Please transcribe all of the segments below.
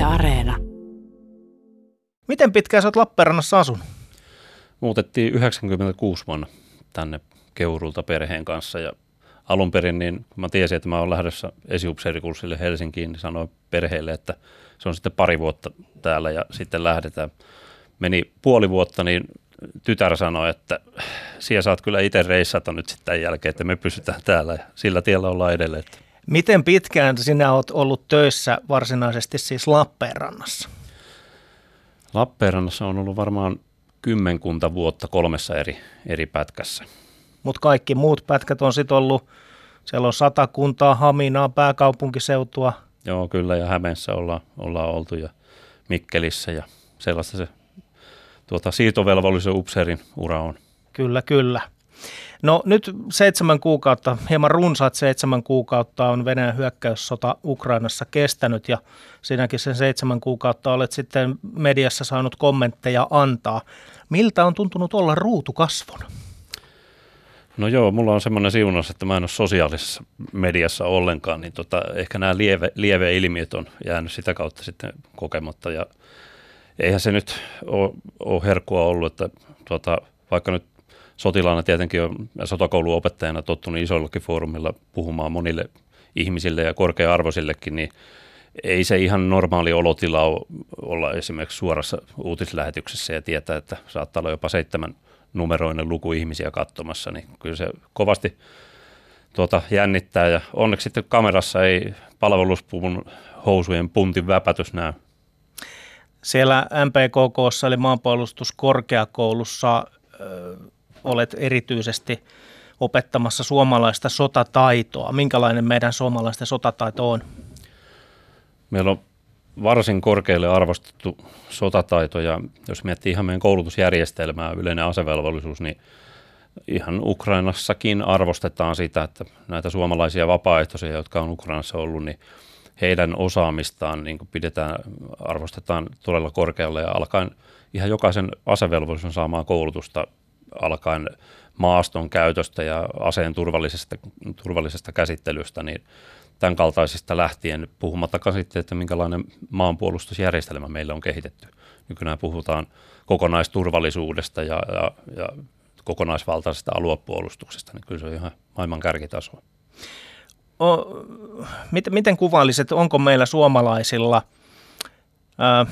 Yle Areena. Miten pitkään sä oot Lappeenrannassa asunut? Muutettiin 96 vuonna tänne Keurulta perheen kanssa ja alun perin, niin kun mä tiesin, että mä olen lähdössä esiupseerikurssille Helsinkiin, niin sanoin perheelle, että se on sitten pari vuotta täällä ja sitten lähdetään. Meni puoli vuotta, niin tytär sanoi, että siellä saat kyllä itse reissata nyt sitten tämän jälkeen, että me pysytään täällä ja sillä tiellä ollaan edelleen. Miten pitkään sinä olet ollut töissä varsinaisesti siis Lappeenrannassa? Lappeenrannassa on ollut varmaan kymmenkunta vuotta kolmessa eri, eri pätkässä. Mutta kaikki muut pätkät on sitten ollut, siellä on sata kuntaa, Haminaa, pääkaupunkiseutua. Joo, kyllä, ja Hämeessä ollaan, ollaan oltu ja Mikkelissä ja sellaista se tuota, siirtovelvollisen upseerin ura on. Kyllä, kyllä. No nyt seitsemän kuukautta, hieman runsaat seitsemän kuukautta on Venäjän hyökkäyssota Ukrainassa kestänyt ja sinäkin sen seitsemän kuukautta olet sitten mediassa saanut kommentteja antaa. Miltä on tuntunut olla ruutukasvona? No joo, mulla on semmoinen siunaus, että mä en ole sosiaalisessa mediassa ollenkaan, niin tota, ehkä nämä lieve, lieve ilmiöt on jäänyt sitä kautta sitten kokematta ja eihän se nyt ole, ole herkkua ollut, että tota, vaikka nyt sotilaana tietenkin on sotakoulun opettajana tottunut isollakin foorumilla puhumaan monille ihmisille ja korkea-arvoisillekin, niin ei se ihan normaali olotila olla esimerkiksi suorassa uutislähetyksessä ja tietää, että saattaa olla jopa seitsemän numeroinen luku ihmisiä katsomassa, niin kyllä se kovasti tuota, jännittää ja onneksi sitten kamerassa ei palveluspuvun housujen puntin väpätys näy. Siellä MPKK eli maanpuolustuskorkeakoulussa olet erityisesti opettamassa suomalaista sotataitoa. Minkälainen meidän suomalaisten sotataito on? Meillä on varsin korkealle arvostettu sotataito ja jos miettii ihan meidän koulutusjärjestelmää, yleinen asevelvollisuus, niin ihan Ukrainassakin arvostetaan sitä, että näitä suomalaisia vapaaehtoisia, jotka on Ukrainassa ollut, niin heidän osaamistaan niin pidetään, arvostetaan todella korkealle ja alkaen ihan jokaisen asevelvollisen saamaan koulutusta alkaen maaston käytöstä ja aseen turvallisesta, turvallisesta käsittelystä, niin tämän kaltaisista lähtien, puhumattakaan sitten, että minkälainen maanpuolustusjärjestelmä meillä on kehitetty. Nykyään puhutaan kokonaisturvallisuudesta ja, ja, ja kokonaisvaltaisesta aluepuolustuksesta, niin kyllä se on ihan maailman kärkitasoa. O, miten, miten kuvailisit, onko meillä suomalaisilla, ää,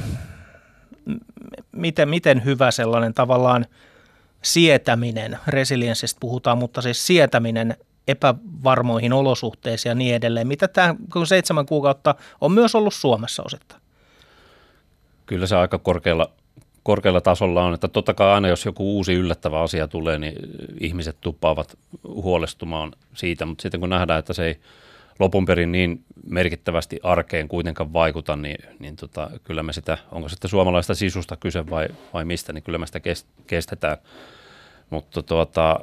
miten, miten hyvä sellainen tavallaan sietäminen, resilienssistä puhutaan, mutta siis sietäminen epävarmoihin olosuhteisiin ja niin edelleen, mitä tämä seitsemän kuukautta on myös ollut Suomessa osittain? Kyllä se aika korkealla, korkealla tasolla on, että totta kai aina jos joku uusi yllättävä asia tulee, niin ihmiset tuppaavat huolestumaan siitä, mutta sitten kun nähdään, että se ei lopun perin niin merkittävästi arkeen kuitenkaan vaikuta, niin, niin tota, kyllä me sitä, onko sitten suomalaista sisusta kyse vai, vai mistä, niin kyllä me sitä kestetään. Mutta tuota,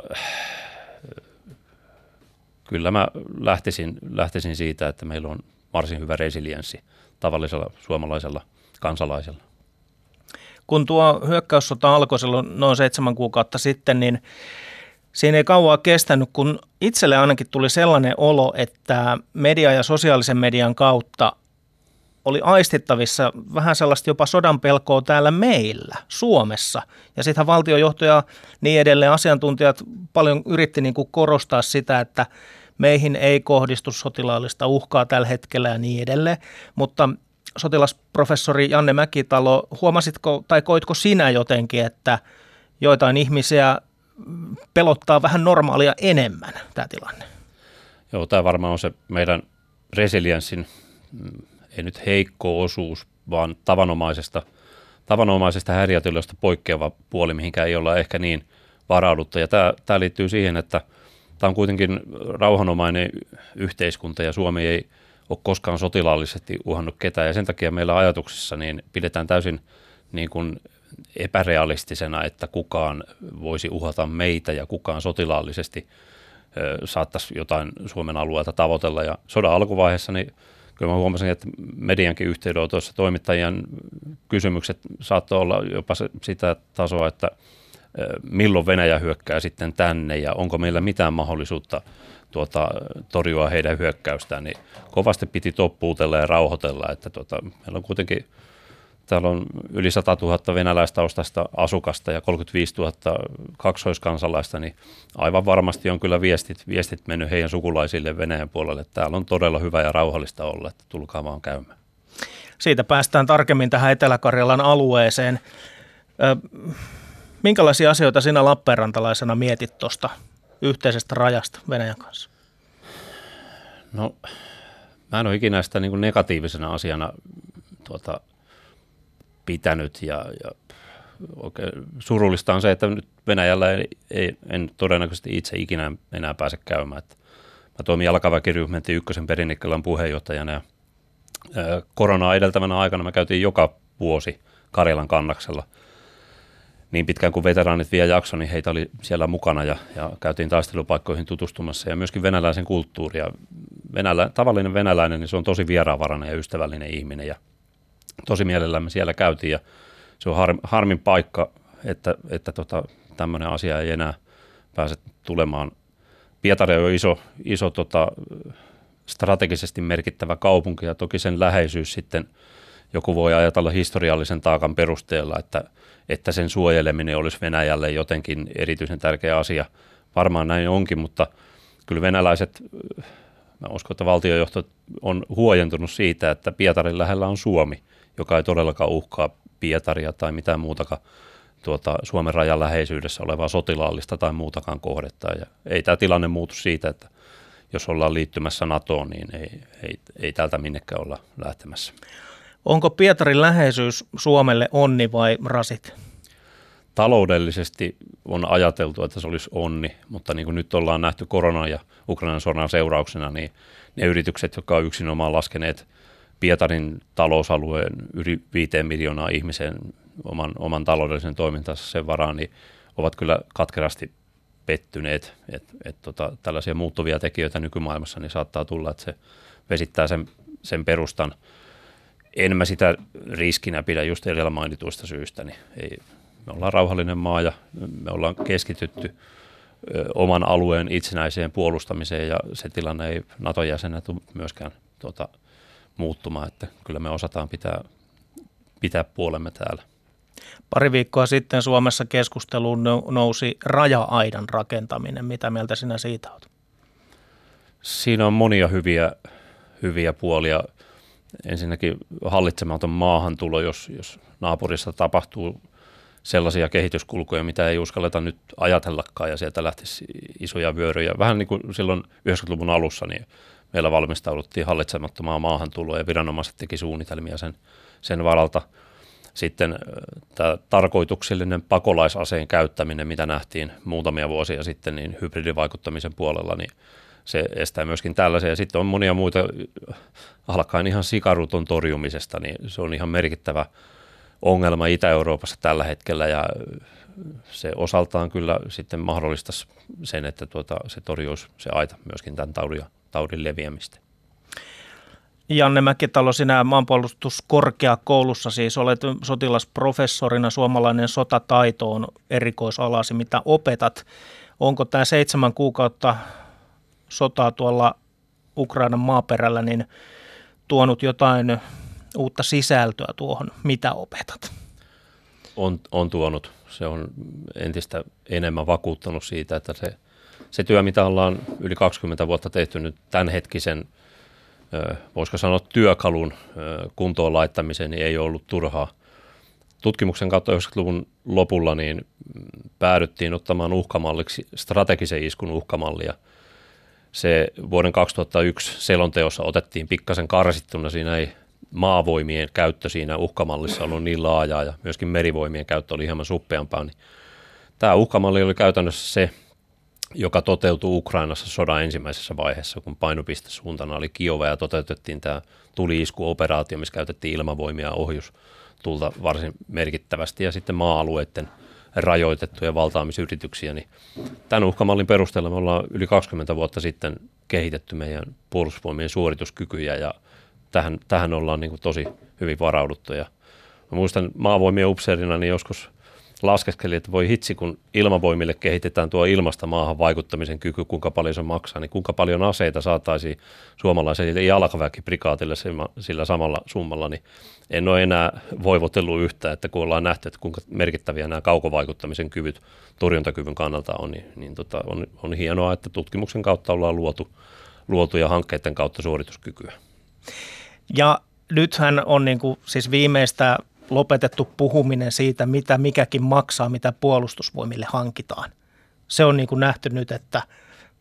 kyllä mä lähtisin, lähtisin siitä, että meillä on varsin hyvä resilienssi tavallisella suomalaisella kansalaisella. Kun tuo hyökkäyssota alkoi silloin noin seitsemän kuukautta sitten, niin siinä ei kauaa kestänyt, kun itselle ainakin tuli sellainen olo, että media ja sosiaalisen median kautta oli aistittavissa vähän sellaista jopa sodan pelkoa täällä meillä, Suomessa. Ja sittenhän valtiojohto ja niin edelleen asiantuntijat paljon yritti niin kuin korostaa sitä, että meihin ei kohdistu sotilaallista uhkaa tällä hetkellä ja niin edelleen. Mutta sotilasprofessori Janne Mäkitalo, huomasitko tai koitko sinä jotenkin, että joitain ihmisiä pelottaa vähän normaalia enemmän tämä tilanne? Joo, tämä varmaan on se meidän resilienssin mm, ei nyt heikko osuus, vaan tavanomaisesta, tavanomaisesta häiriötiloista poikkeava puoli, mihinkä ei olla ehkä niin varauduttu. Ja tämä, tämä liittyy siihen, että tämä on kuitenkin rauhanomainen yhteiskunta ja Suomi ei ole koskaan sotilaallisesti uhannut ketään. Ja sen takia meillä ajatuksissa niin pidetään täysin niin kuin epärealistisena, että kukaan voisi uhata meitä ja kukaan sotilaallisesti saattaisi jotain Suomen alueelta tavoitella. Ja sodan alkuvaiheessa niin kyllä mä huomasin, että mediankin yhteydenotoissa toimittajien kysymykset saattoi olla jopa sitä tasoa, että milloin Venäjä hyökkää sitten tänne ja onko meillä mitään mahdollisuutta tuota, torjua heidän hyökkäystään, niin kovasti piti toppuutella ja rauhoitella, että tuota, meillä on kuitenkin Täällä on yli 100 000 venäläistaustasta asukasta ja 35 000 kaksoiskansalaista, niin aivan varmasti on kyllä viestit, viestit mennyt heidän sukulaisille Venäjän puolelle. Täällä on todella hyvä ja rauhallista olla, että tulkaa vaan käymään. Siitä päästään tarkemmin tähän Etelä-Karjalan alueeseen. minkälaisia asioita sinä Lappeenrantalaisena mietit tuosta yhteisestä rajasta Venäjän kanssa? No, mä en ole ikinä sitä niin negatiivisena asiana tuota, pitänyt ja, ja oikein surullista on se, että nyt Venäjällä ei, ei, en todennäköisesti itse ikinä enää pääse käymään. Että mä toimin jalkaväkiryhmentti ykkösen Perinikkelan puheenjohtajana ja koronaa edeltävänä aikana me käytiin joka vuosi Karjalan kannaksella. Niin pitkään kuin veteraanit vielä jakso, niin heitä oli siellä mukana ja, ja käytiin taistelupaikkoihin tutustumassa ja myöskin venäläisen kulttuuria. Venälä, tavallinen venäläinen, niin se on tosi vieraanvarainen ja ystävällinen ihminen ja tosi mielellämme siellä käytiin ja se on har, harmin paikka, että, että tota, tämmöinen asia ei enää pääse tulemaan. Pietari on iso, iso tota, strategisesti merkittävä kaupunki ja toki sen läheisyys sitten joku voi ajatella historiallisen taakan perusteella, että, että sen suojeleminen olisi Venäjälle jotenkin erityisen tärkeä asia. Varmaan näin onkin, mutta kyllä venäläiset, mä uskon, että valtiojohto on huojentunut siitä, että Pietarin lähellä on Suomi – joka ei todellakaan uhkaa Pietaria tai mitään muutakaan tuota, Suomen rajan läheisyydessä olevaa sotilaallista tai muutakaan kohdetta. Ja ei tämä tilanne muutu siitä, että jos ollaan liittymässä NATOon, niin ei, ei, ei täältä minnekään olla lähtemässä. Onko Pietarin läheisyys Suomelle onni vai rasit? Taloudellisesti on ajateltu, että se olisi onni, mutta niin kuin nyt ollaan nähty koronan ja Ukrainan sodan seurauksena, niin ne yritykset, jotka ovat yksinomaan laskeneet Pietarin talousalueen yli viiteen miljoonaa ihmisen oman, oman taloudellisen toimintansa sen varaan, niin ovat kyllä katkerasti pettyneet, että et tota, tällaisia muuttuvia tekijöitä nykymaailmassa niin saattaa tulla, että se vesittää sen, sen perustan. En mä sitä riskinä pidä just edellä mainituista syistä, niin ei, me ollaan rauhallinen maa ja me ollaan keskitytty ö, oman alueen itsenäiseen puolustamiseen ja se tilanne ei NATO-jäsenä tule myöskään tota, muuttumaan, että kyllä me osataan pitää, pitää puolemme täällä. Pari viikkoa sitten Suomessa keskusteluun nousi raja-aidan rakentaminen. Mitä mieltä sinä siitä olet? Siinä on monia hyviä, hyviä puolia. Ensinnäkin hallitsematon maahantulo, jos, jos naapurissa tapahtuu sellaisia kehityskulkuja, mitä ei uskalleta nyt ajatellakaan ja sieltä lähtisi isoja vyöryjä. Vähän niin kuin silloin 90-luvun alussa, niin meillä valmistauduttiin hallitsemattomaan maahantuloa ja viranomaiset teki suunnitelmia sen, sen varalta. Sitten tämä tarkoituksellinen pakolaisaseen käyttäminen, mitä nähtiin muutamia vuosia sitten, niin hybridivaikuttamisen puolella, niin se estää myöskin tällaisia. Ja sitten on monia muita, alkaen ihan sikaruton torjumisesta, niin se on ihan merkittävä ongelma Itä-Euroopassa tällä hetkellä ja se osaltaan kyllä sitten mahdollistaisi sen, että tuota, se torjuisi se aita myöskin tämän taudin taudin leviämistä. Janne Mäkitalo, sinä maanpuolustuskorkeakoulussa siis olet sotilasprofessorina, suomalainen sotataito on erikoisalasi, mitä opetat. Onko tämä seitsemän kuukautta sotaa tuolla Ukrainan maaperällä niin tuonut jotain uutta sisältöä tuohon, mitä opetat? On, on tuonut. Se on entistä enemmän vakuuttanut siitä, että se se työ, mitä ollaan yli 20 vuotta tehty nyt tämänhetkisen, voisiko sanoa työkalun kuntoon laittamiseen, niin ei ollut turhaa. Tutkimuksen kautta 90-luvun lopulla niin päädyttiin ottamaan uhkamalliksi strategisen iskun uhkamallia. Se vuoden 2001 selonteossa otettiin pikkasen karsittuna, siinä ei maavoimien käyttö siinä uhkamallissa ollut niin laajaa ja myöskin merivoimien käyttö oli hieman suppeampaa. Niin tämä uhkamalli oli käytännössä se, joka toteutui Ukrainassa sodan ensimmäisessä vaiheessa, kun painopiste suuntana oli Kiova ja toteutettiin tämä tuli-isku-operaatio, missä käytettiin ilmavoimia ohjustulta varsin merkittävästi ja sitten maa-alueiden rajoitettuja valtaamisyrityksiä, niin tämän uhkamallin perusteella me ollaan yli 20 vuotta sitten kehitetty meidän puolustusvoimien suorituskykyjä ja tähän, tähän ollaan niin kuin tosi hyvin varauduttu. Ja mä muistan maavoimien upseerina, niin joskus laskeskeli, että voi hitsi, kun ilmavoimille kehitetään tuo ilmasta maahan vaikuttamisen kyky, kuinka paljon se maksaa, niin kuinka paljon aseita saataisiin suomalaiselle jalkaväkiprikaatille sillä samalla summalla, niin en ole enää voivotellut yhtä, että kun ollaan nähty, että kuinka merkittäviä nämä kaukovaikuttamisen kyvyt torjuntakyvyn kannalta on, niin, niin tota, on, on hienoa, että tutkimuksen kautta ollaan luotu, luotu ja hankkeiden kautta suorituskykyä. Ja nythän on niin kuin, siis viimeistä lopetettu puhuminen siitä, mitä mikäkin maksaa, mitä puolustusvoimille hankitaan. Se on niin kuin nähty nyt, että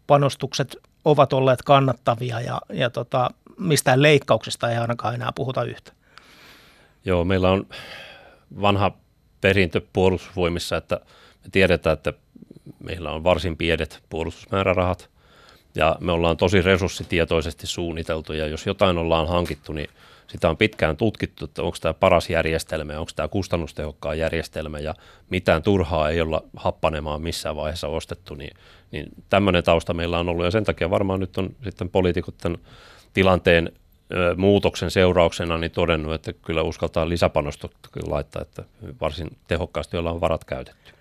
panostukset ovat olleet kannattavia ja, ja tota, mistään leikkauksista ei ainakaan enää puhuta yhtä. Joo, meillä on vanha perintö puolustusvoimissa, että me tiedetään, että meillä on varsin pienet puolustusmäärärahat ja me ollaan tosi resurssitietoisesti suunniteltu ja jos jotain ollaan hankittu, niin sitä on pitkään tutkittu, että onko tämä paras järjestelmä ja onko tämä kustannustehokkaan järjestelmä ja mitään turhaa ei olla happanemaan missään vaiheessa ostettu, niin, niin tämmöinen tausta meillä on ollut ja sen takia varmaan nyt on sitten poliitikot tämän tilanteen ö, muutoksen seurauksena niin todennut, että kyllä uskaltaa lisäpanosta laittaa, että varsin tehokkaasti ollaan varat käytetty.